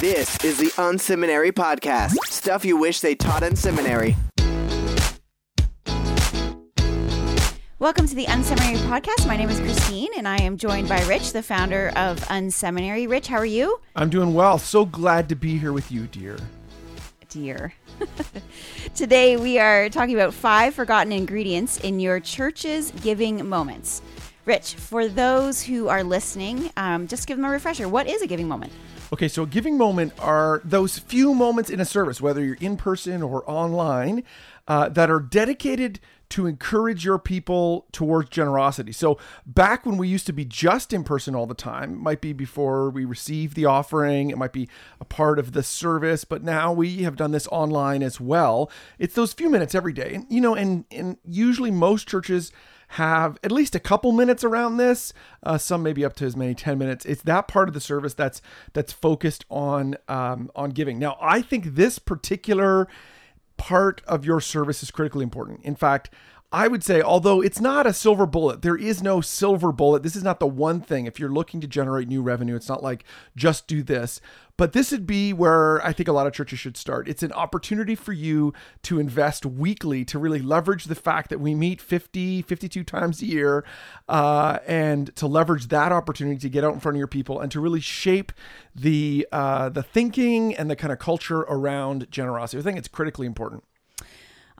This is the Unseminary Podcast. Stuff you wish they taught in seminary. Welcome to the Unseminary Podcast. My name is Christine, and I am joined by Rich, the founder of Unseminary. Rich, how are you? I'm doing well. So glad to be here with you, dear. Dear. Today, we are talking about five forgotten ingredients in your church's giving moments. Rich, for those who are listening, um, just give them a refresher. What is a giving moment? Okay, so a giving moment are those few moments in a service, whether you're in person or online, uh, that are dedicated to encourage your people towards generosity. So back when we used to be just in person all the time, it might be before we received the offering, it might be a part of the service, but now we have done this online as well. It's those few minutes every day. You know, and and usually most churches have at least a couple minutes around this. Uh, some maybe up to as many ten minutes. It's that part of the service that's that's focused on um, on giving. Now, I think this particular part of your service is critically important. In fact, I would say, although it's not a silver bullet, there is no silver bullet. This is not the one thing. If you're looking to generate new revenue, it's not like just do this. But this would be where I think a lot of churches should start. It's an opportunity for you to invest weekly to really leverage the fact that we meet 50, 52 times a year uh, and to leverage that opportunity to get out in front of your people and to really shape the, uh, the thinking and the kind of culture around generosity. I think it's critically important.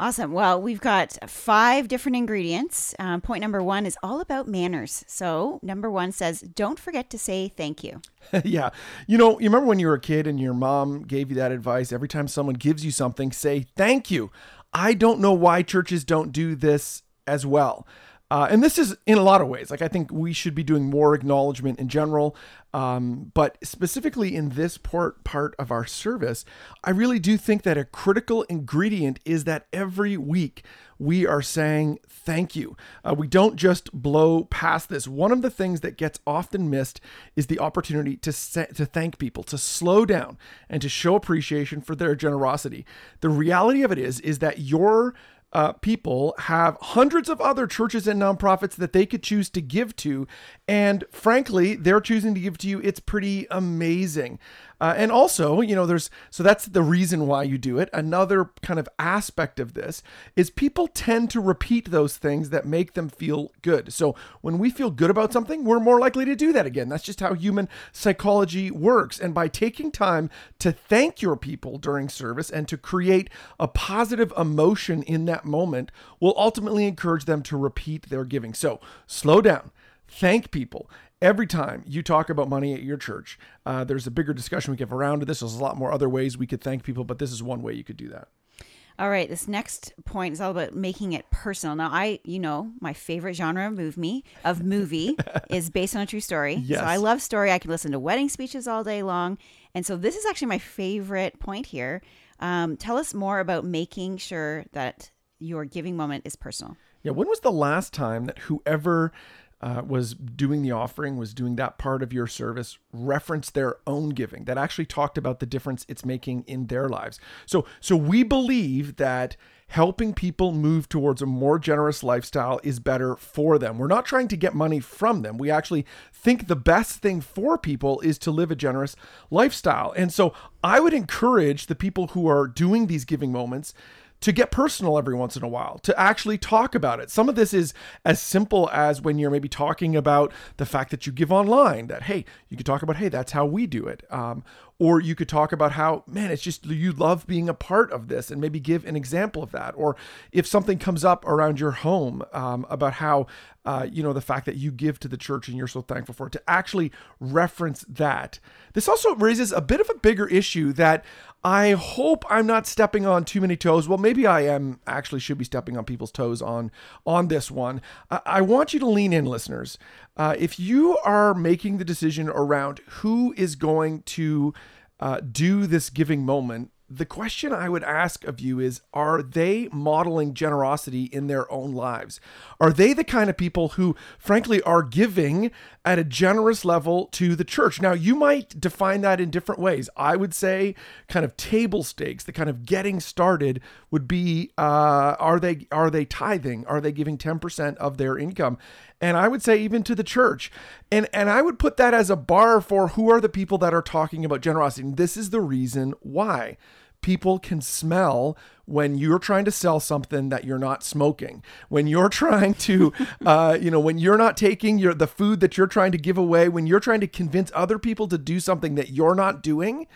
Awesome. Well, we've got five different ingredients. Um, point number one is all about manners. So, number one says, don't forget to say thank you. yeah. You know, you remember when you were a kid and your mom gave you that advice every time someone gives you something, say thank you. I don't know why churches don't do this as well. Uh, and this is in a lot of ways. Like, I think we should be doing more acknowledgement in general. Um, but specifically in this part, part of our service, I really do think that a critical ingredient is that every week we are saying thank you. Uh, we don't just blow past this. One of the things that gets often missed is the opportunity to to thank people, to slow down, and to show appreciation for their generosity. The reality of it is, is that your uh, people have hundreds of other churches and nonprofits that they could choose to give to. And frankly, they're choosing to give to you. It's pretty amazing. Uh, and also, you know, there's so that's the reason why you do it. Another kind of aspect of this is people tend to repeat those things that make them feel good. So when we feel good about something, we're more likely to do that again. That's just how human psychology works. And by taking time to thank your people during service and to create a positive emotion in that moment will ultimately encourage them to repeat their giving. So slow down thank people every time you talk about money at your church, uh, there's a bigger discussion we give around to this. There's a lot more other ways we could thank people, but this is one way you could do that. All right, this next point is all about making it personal. Now, I, you know, my favorite genre of movie of movie is based on a true story. Yes. So I love story. I can listen to wedding speeches all day long, and so this is actually my favorite point here. Um, tell us more about making sure that your giving moment is personal. Yeah, when was the last time that whoever uh, was doing the offering, was doing that part of your service, referenced their own giving, that actually talked about the difference it's making in their lives. So, so we believe that helping people move towards a more generous lifestyle is better for them. We're not trying to get money from them. We actually think the best thing for people is to live a generous lifestyle. And so I would encourage the people who are doing these giving moments to get personal every once in a while, to actually talk about it. Some of this is as simple as when you're maybe talking about the fact that you give online, that, hey, you could talk about, hey, that's how we do it. Um, or you could talk about how, man, it's just you love being a part of this and maybe give an example of that. Or if something comes up around your home um, about how, uh, you know, the fact that you give to the church and you're so thankful for it, to actually reference that. This also raises a bit of a bigger issue that I hope I'm not stepping on too many toes. Well, maybe I am actually should be stepping on people's toes on on this one. I, I want you to lean in, listeners. Uh, if you are making the decision around who is going to uh, do this giving moment, the question I would ask of you is Are they modeling generosity in their own lives? Are they the kind of people who, frankly, are giving at a generous level to the church? Now, you might define that in different ways. I would say, kind of table stakes, the kind of getting started would be uh, Are they are they tithing? Are they giving 10% of their income? and I would say even to the church. And and I would put that as a bar for who are the people that are talking about generosity. And this is the reason why people can smell when you're trying to sell something that you're not smoking. When you're trying to uh, you know when you're not taking your the food that you're trying to give away when you're trying to convince other people to do something that you're not doing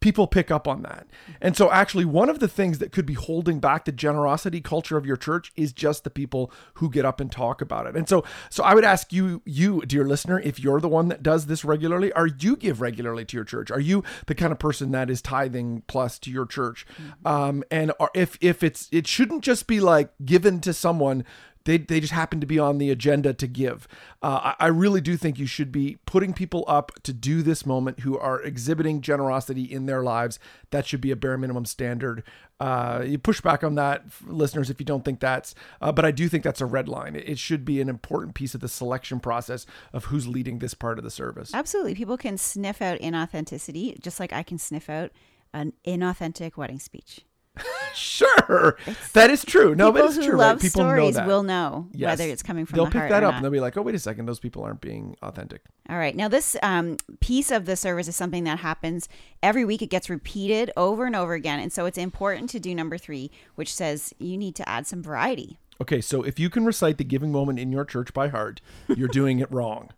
people pick up on that. And so, actually, one of the things that could be holding back the generosity culture of your church is just the people who get up and talk about it. And so, so I would ask you, you dear listener, if you're the one that does this regularly, are you give regularly to your church? Are you the kind of person that is tithing plus to your church? Mm-hmm. Um, and are, if if it's it shouldn't just be like given to someone they, they just happen to be on the agenda to give. Uh, I, I really do think you should be putting people up to do this moment who are exhibiting generosity in their lives. That should be a bare minimum standard. Uh, you push back on that, listeners, if you don't think that's, uh, but I do think that's a red line. It, it should be an important piece of the selection process of who's leading this part of the service. Absolutely. People can sniff out inauthenticity, just like I can sniff out an inauthentic wedding speech. sure, it's, that is true. No, but it's true. Love right? People stories know that. will know yes. whether it's coming from. They'll the pick that up and they'll be like, "Oh, wait a second, those people aren't being authentic." All right, now this um, piece of the service is something that happens every week. It gets repeated over and over again, and so it's important to do number three, which says you need to add some variety. Okay, so if you can recite the giving moment in your church by heart, you're doing it wrong.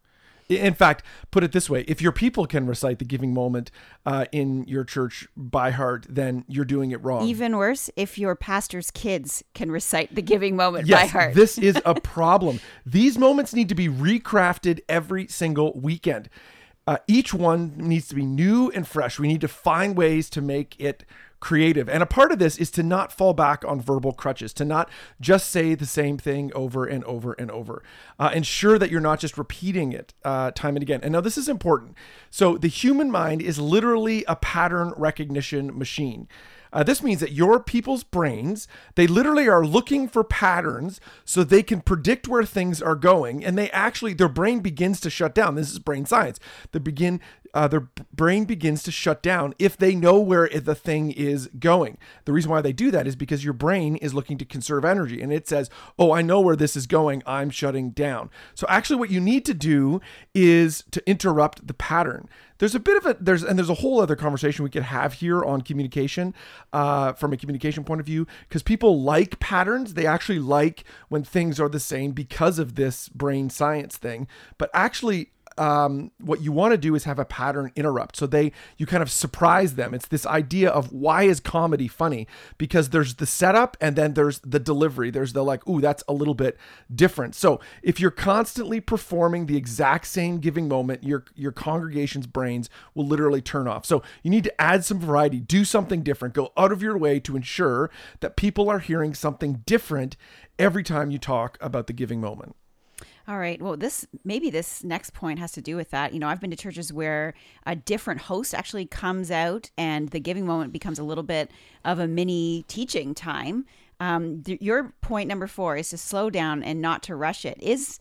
In fact, put it this way: if your people can recite the giving moment uh, in your church by heart, then you're doing it wrong. Even worse, if your pastor's kids can recite the giving moment yes, by heart. this is a problem. These moments need to be recrafted every single weekend. Uh, each one needs to be new and fresh. We need to find ways to make it creative. And a part of this is to not fall back on verbal crutches, to not just say the same thing over and over and over. Uh, ensure that you're not just repeating it uh, time and again. And now this is important. So the human mind is literally a pattern recognition machine. Uh, this means that your people's brains, they literally are looking for patterns so they can predict where things are going. And they actually, their brain begins to shut down. This is brain science. They begin, uh, their brain begins to shut down if they know where the thing is going. The reason why they do that is because your brain is looking to conserve energy and it says, Oh, I know where this is going. I'm shutting down. So actually, what you need to do is to interrupt the pattern there's a bit of a there's and there's a whole other conversation we could have here on communication uh, from a communication point of view because people like patterns they actually like when things are the same because of this brain science thing but actually um, what you want to do is have a pattern interrupt. So they you kind of surprise them. It's this idea of why is comedy funny? Because there's the setup and then there's the delivery. There's the like, ooh, that's a little bit different. So if you're constantly performing the exact same giving moment, your your congregation's brains will literally turn off. So you need to add some variety, do something different, go out of your way to ensure that people are hearing something different every time you talk about the giving moment. All right. Well, this maybe this next point has to do with that. You know, I've been to churches where a different host actually comes out and the giving moment becomes a little bit of a mini teaching time. Um, th- your point number four is to slow down and not to rush it. Is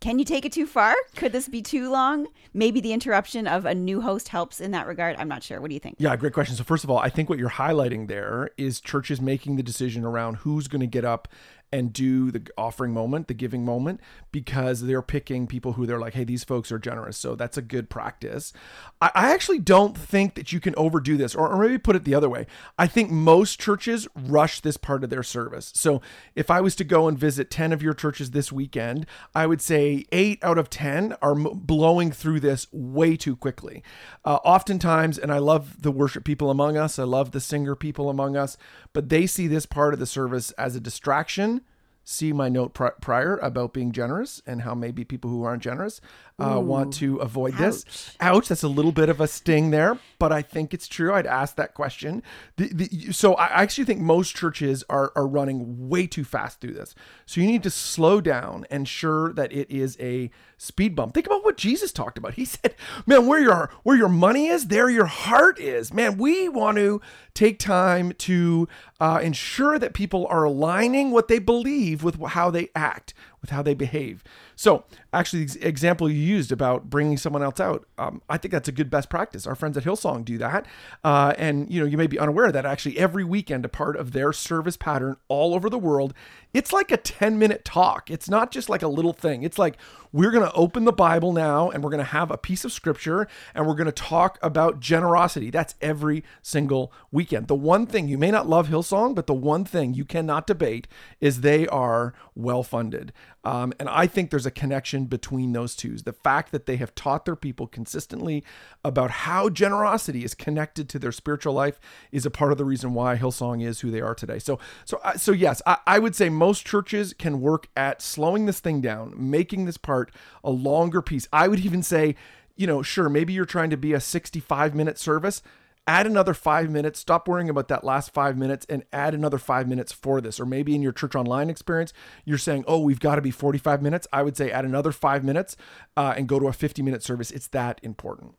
can you take it too far? Could this be too long? Maybe the interruption of a new host helps in that regard. I'm not sure. What do you think? Yeah, great question. So, first of all, I think what you're highlighting there is churches making the decision around who's going to get up and do the offering moment, the giving moment, because they're picking people who they're like, hey, these folks are generous. So that's a good practice. I, I actually don't think that you can overdo this, or, or maybe put it the other way. I think most churches rush this part of their service. So if I was to go and visit 10 of your churches this weekend, I would say eight out of 10 are m- blowing through this way too quickly. Uh, oftentimes, and I love the worship people among us, I love the singer people among us, but they see this part of the service as a distraction see my note pri- prior about being generous and how maybe people who aren't generous uh, want to avoid this. Ouch. That's a little bit of a sting there, but I think it's true. I'd ask that question. The, the, so I actually think most churches are, are running way too fast through this. So you need to slow down, and ensure that it is a speed bump. Think about what Jesus talked about. He said, "Man, where your where your money is, there your heart is." Man, we want to take time to uh, ensure that people are aligning what they believe with how they act, with how they behave. So, actually, the example you used about bringing someone else out, um, I think that's a good best practice. Our friends at Hillsong do that, uh, and you know, you may be unaware of that actually every weekend, a part of their service pattern all over the world, it's like a ten minute talk. It's not just like a little thing. It's like we're going to open the Bible now, and we're going to have a piece of scripture, and we're going to talk about generosity. That's every single weekend. The one thing you may not love Hillsong, but the one thing you cannot debate is they are well funded. Um, and I think there's a connection between those two. The fact that they have taught their people consistently about how generosity is connected to their spiritual life is a part of the reason why Hillsong is who they are today. So, so, uh, so yes, I, I would say most churches can work at slowing this thing down, making this part a longer piece. I would even say, you know, sure, maybe you're trying to be a 65 minute service add another five minutes stop worrying about that last five minutes and add another five minutes for this or maybe in your church online experience you're saying oh we've got to be 45 minutes i would say add another five minutes uh, and go to a 50 minute service it's that important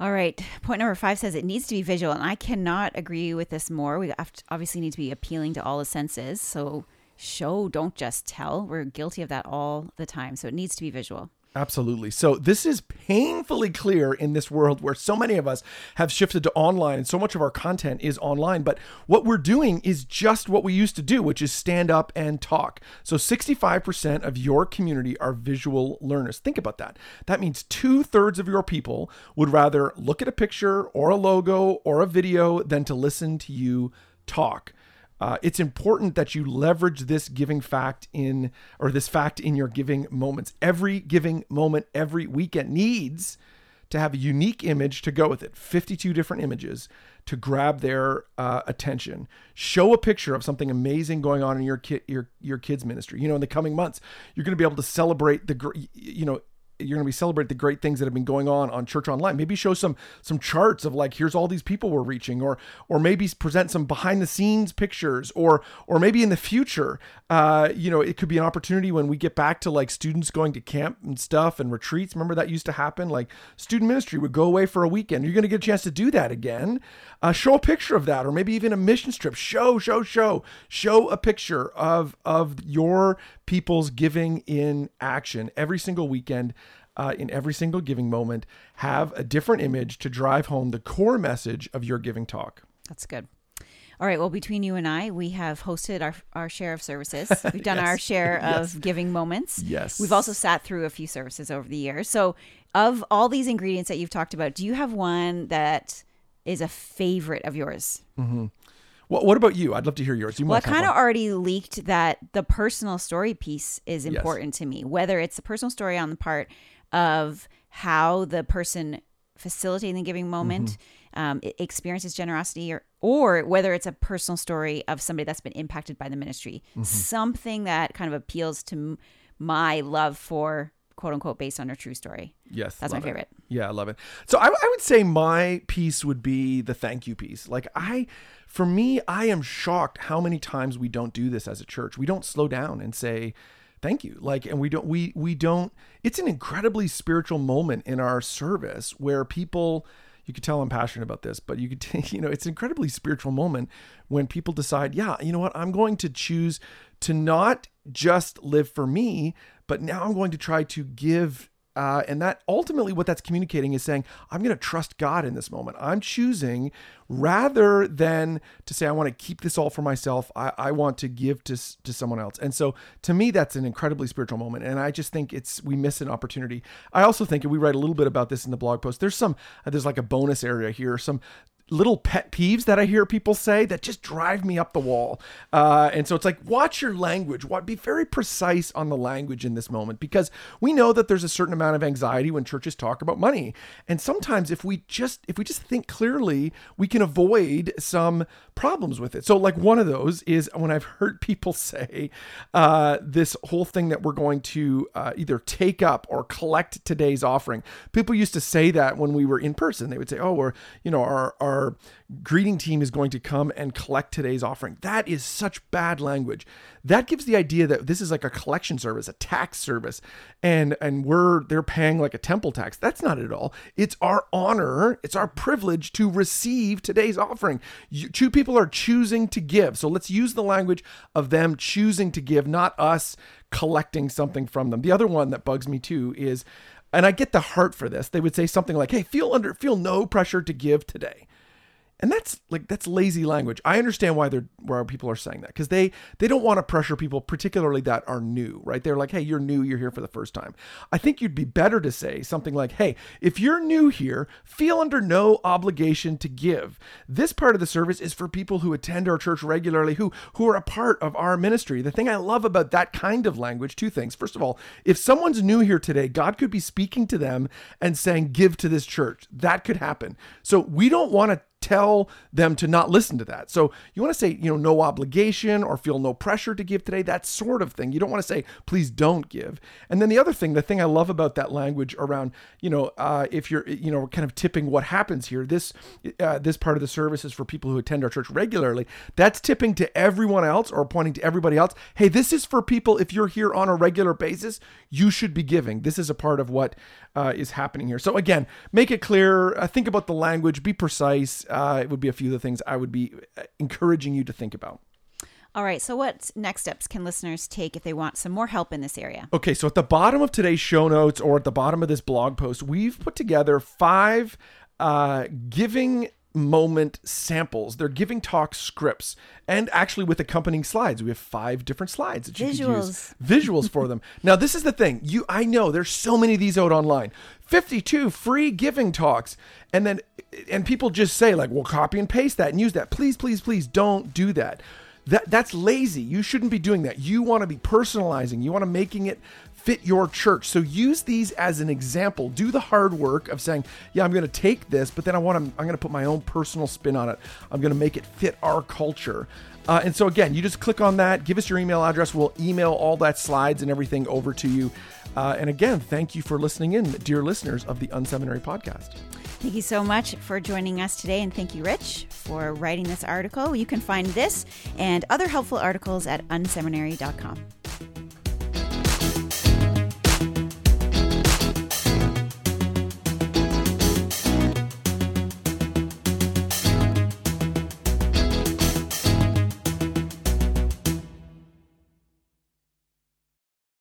all right. Point number five says it needs to be visual. And I cannot agree with this more. We obviously need to be appealing to all the senses. So show, don't just tell. We're guilty of that all the time. So it needs to be visual. Absolutely. So this is painfully clear in this world where so many of us have shifted to online and so much of our content is online. But what we're doing is just what we used to do, which is stand up and talk. So 65% of your community are visual learners. Think about that. That means two thirds of your people would rather look at a picture or a logo or a video than to listen to you talk. Uh, it's important that you leverage this giving fact in, or this fact in your giving moments. Every giving moment, every weekend needs to have a unique image to go with it. 52 different images to grab their uh, attention. Show a picture of something amazing going on in your kid your your kids ministry. You know in the coming months you're going to be able to celebrate the you know you're going to be celebrate the great things that have been going on on church online. Maybe show some some charts of like here's all these people we're reaching or or maybe present some behind the scenes pictures or or maybe in the future uh you know it could be an opportunity when we get back to like students going to camp and stuff and retreats. Remember that used to happen? Like student ministry would go away for a weekend. You're going to get a chance to do that again. Uh, show a picture of that or maybe even a mission trip. Show show show show a picture of of your people's giving in action every single weekend uh, in every single giving moment. Have a different image to drive home the core message of your giving talk. That's good. All right. Well, between you and I, we have hosted our, our share of services. We've done yes. our share of yes. giving moments. Yes. We've also sat through a few services over the years. So, of all these ingredients that you've talked about, do you have one that is a favorite of yours? Mm-hmm. What, what about you? I'd love to hear yours. You well, I kind of already leaked that the personal story piece is important yes. to me, whether it's a personal story on the part of how the person facilitating the giving moment mm-hmm. um, experiences generosity or, or whether it's a personal story of somebody that's been impacted by the ministry. Mm-hmm. Something that kind of appeals to my love for quote unquote based on a true story. Yes. That's my favorite. It. Yeah, I love it. So I, I would say my piece would be the thank you piece. Like I, for me, I am shocked how many times we don't do this as a church. We don't slow down and say, thank you like and we don't we we don't it's an incredibly spiritual moment in our service where people you could tell I'm passionate about this, but you could, you know, it's an incredibly spiritual moment when people decide, yeah, you know what, I'm going to choose to not just live for me, but now I'm going to try to give uh, and that ultimately, what that's communicating is saying, I'm going to trust God in this moment. I'm choosing rather than to say, I want to keep this all for myself. I, I want to give to, to someone else. And so to me, that's an incredibly spiritual moment. And I just think it's, we miss an opportunity. I also think, and we write a little bit about this in the blog post, there's some, there's like a bonus area here, some little pet peeves that I hear people say that just drive me up the wall. Uh, and so it's like, watch your language. What be very precise on the language in this moment because we know that there's a certain amount of anxiety when churches talk about money. And sometimes if we just if we just think clearly, we can avoid some problems with it. So like one of those is when I've heard people say uh, this whole thing that we're going to uh, either take up or collect today's offering. People used to say that when we were in person. They would say, "Oh, we're you know our our greeting team is going to come and collect today's offering. That is such bad language. That gives the idea that this is like a collection service, a tax service, and and we're they're paying like a temple tax. That's not it at all. It's our honor, it's our privilege to receive today's offering. You, two people are choosing to give. So let's use the language of them choosing to give, not us collecting something from them. The other one that bugs me too is and I get the heart for this. They would say something like, "Hey, feel under feel no pressure to give today." And that's like that's lazy language. I understand why they're why people are saying that because they they don't want to pressure people particularly that are new right? They're like hey you're new you're here for the first time. I think you'd be better to say something like hey if you're new here feel under no obligation to give. This part of the service is for people who attend our church regularly who who are a part of our ministry. The thing i love about that kind of language two things. First of all if someone's new here today god could be speaking to them and saying give to this church. That could happen. So we don't want to tell them to not listen to that. So you want to say, you know, no obligation or feel no pressure to give today, that sort of thing. You don't want to say, please don't give. And then the other thing, the thing I love about that language around, you know, uh, if you're, you know, kind of tipping what happens here, this, uh, this part of the service is for people who attend our church regularly. That's tipping to everyone else or pointing to everybody else. Hey, this is for people. If you're here on a regular basis, you should be giving. This is a part of what uh, is happening here. So again, make it clear. Uh, think about the language. Be precise. Uh, it would be a few of the things I would be uh, encouraging you to think about. All right. So, what next steps can listeners take if they want some more help in this area? Okay. So, at the bottom of today's show notes or at the bottom of this blog post, we've put together five uh, giving moment samples. They're giving talk scripts and actually with accompanying slides. We have five different slides that you Visuals. can use. Visuals for them. Now, this is the thing. You I know there's so many of these out online. 52 free giving talks. And then and people just say like, "Well, copy and paste that and use that." Please, please, please don't do that. That that's lazy. You shouldn't be doing that. You want to be personalizing. You want to making it fit your church. So use these as an example. Do the hard work of saying, "Yeah, I'm going to take this, but then I want to I'm going to put my own personal spin on it. I'm going to make it fit our culture." Uh, and so again, you just click on that, give us your email address. We'll email all that slides and everything over to you. Uh, and again, thank you for listening in, dear listeners of the Unseminary podcast. Thank you so much for joining us today, and thank you, Rich, for writing this article. You can find this and other helpful articles at unseminary.com.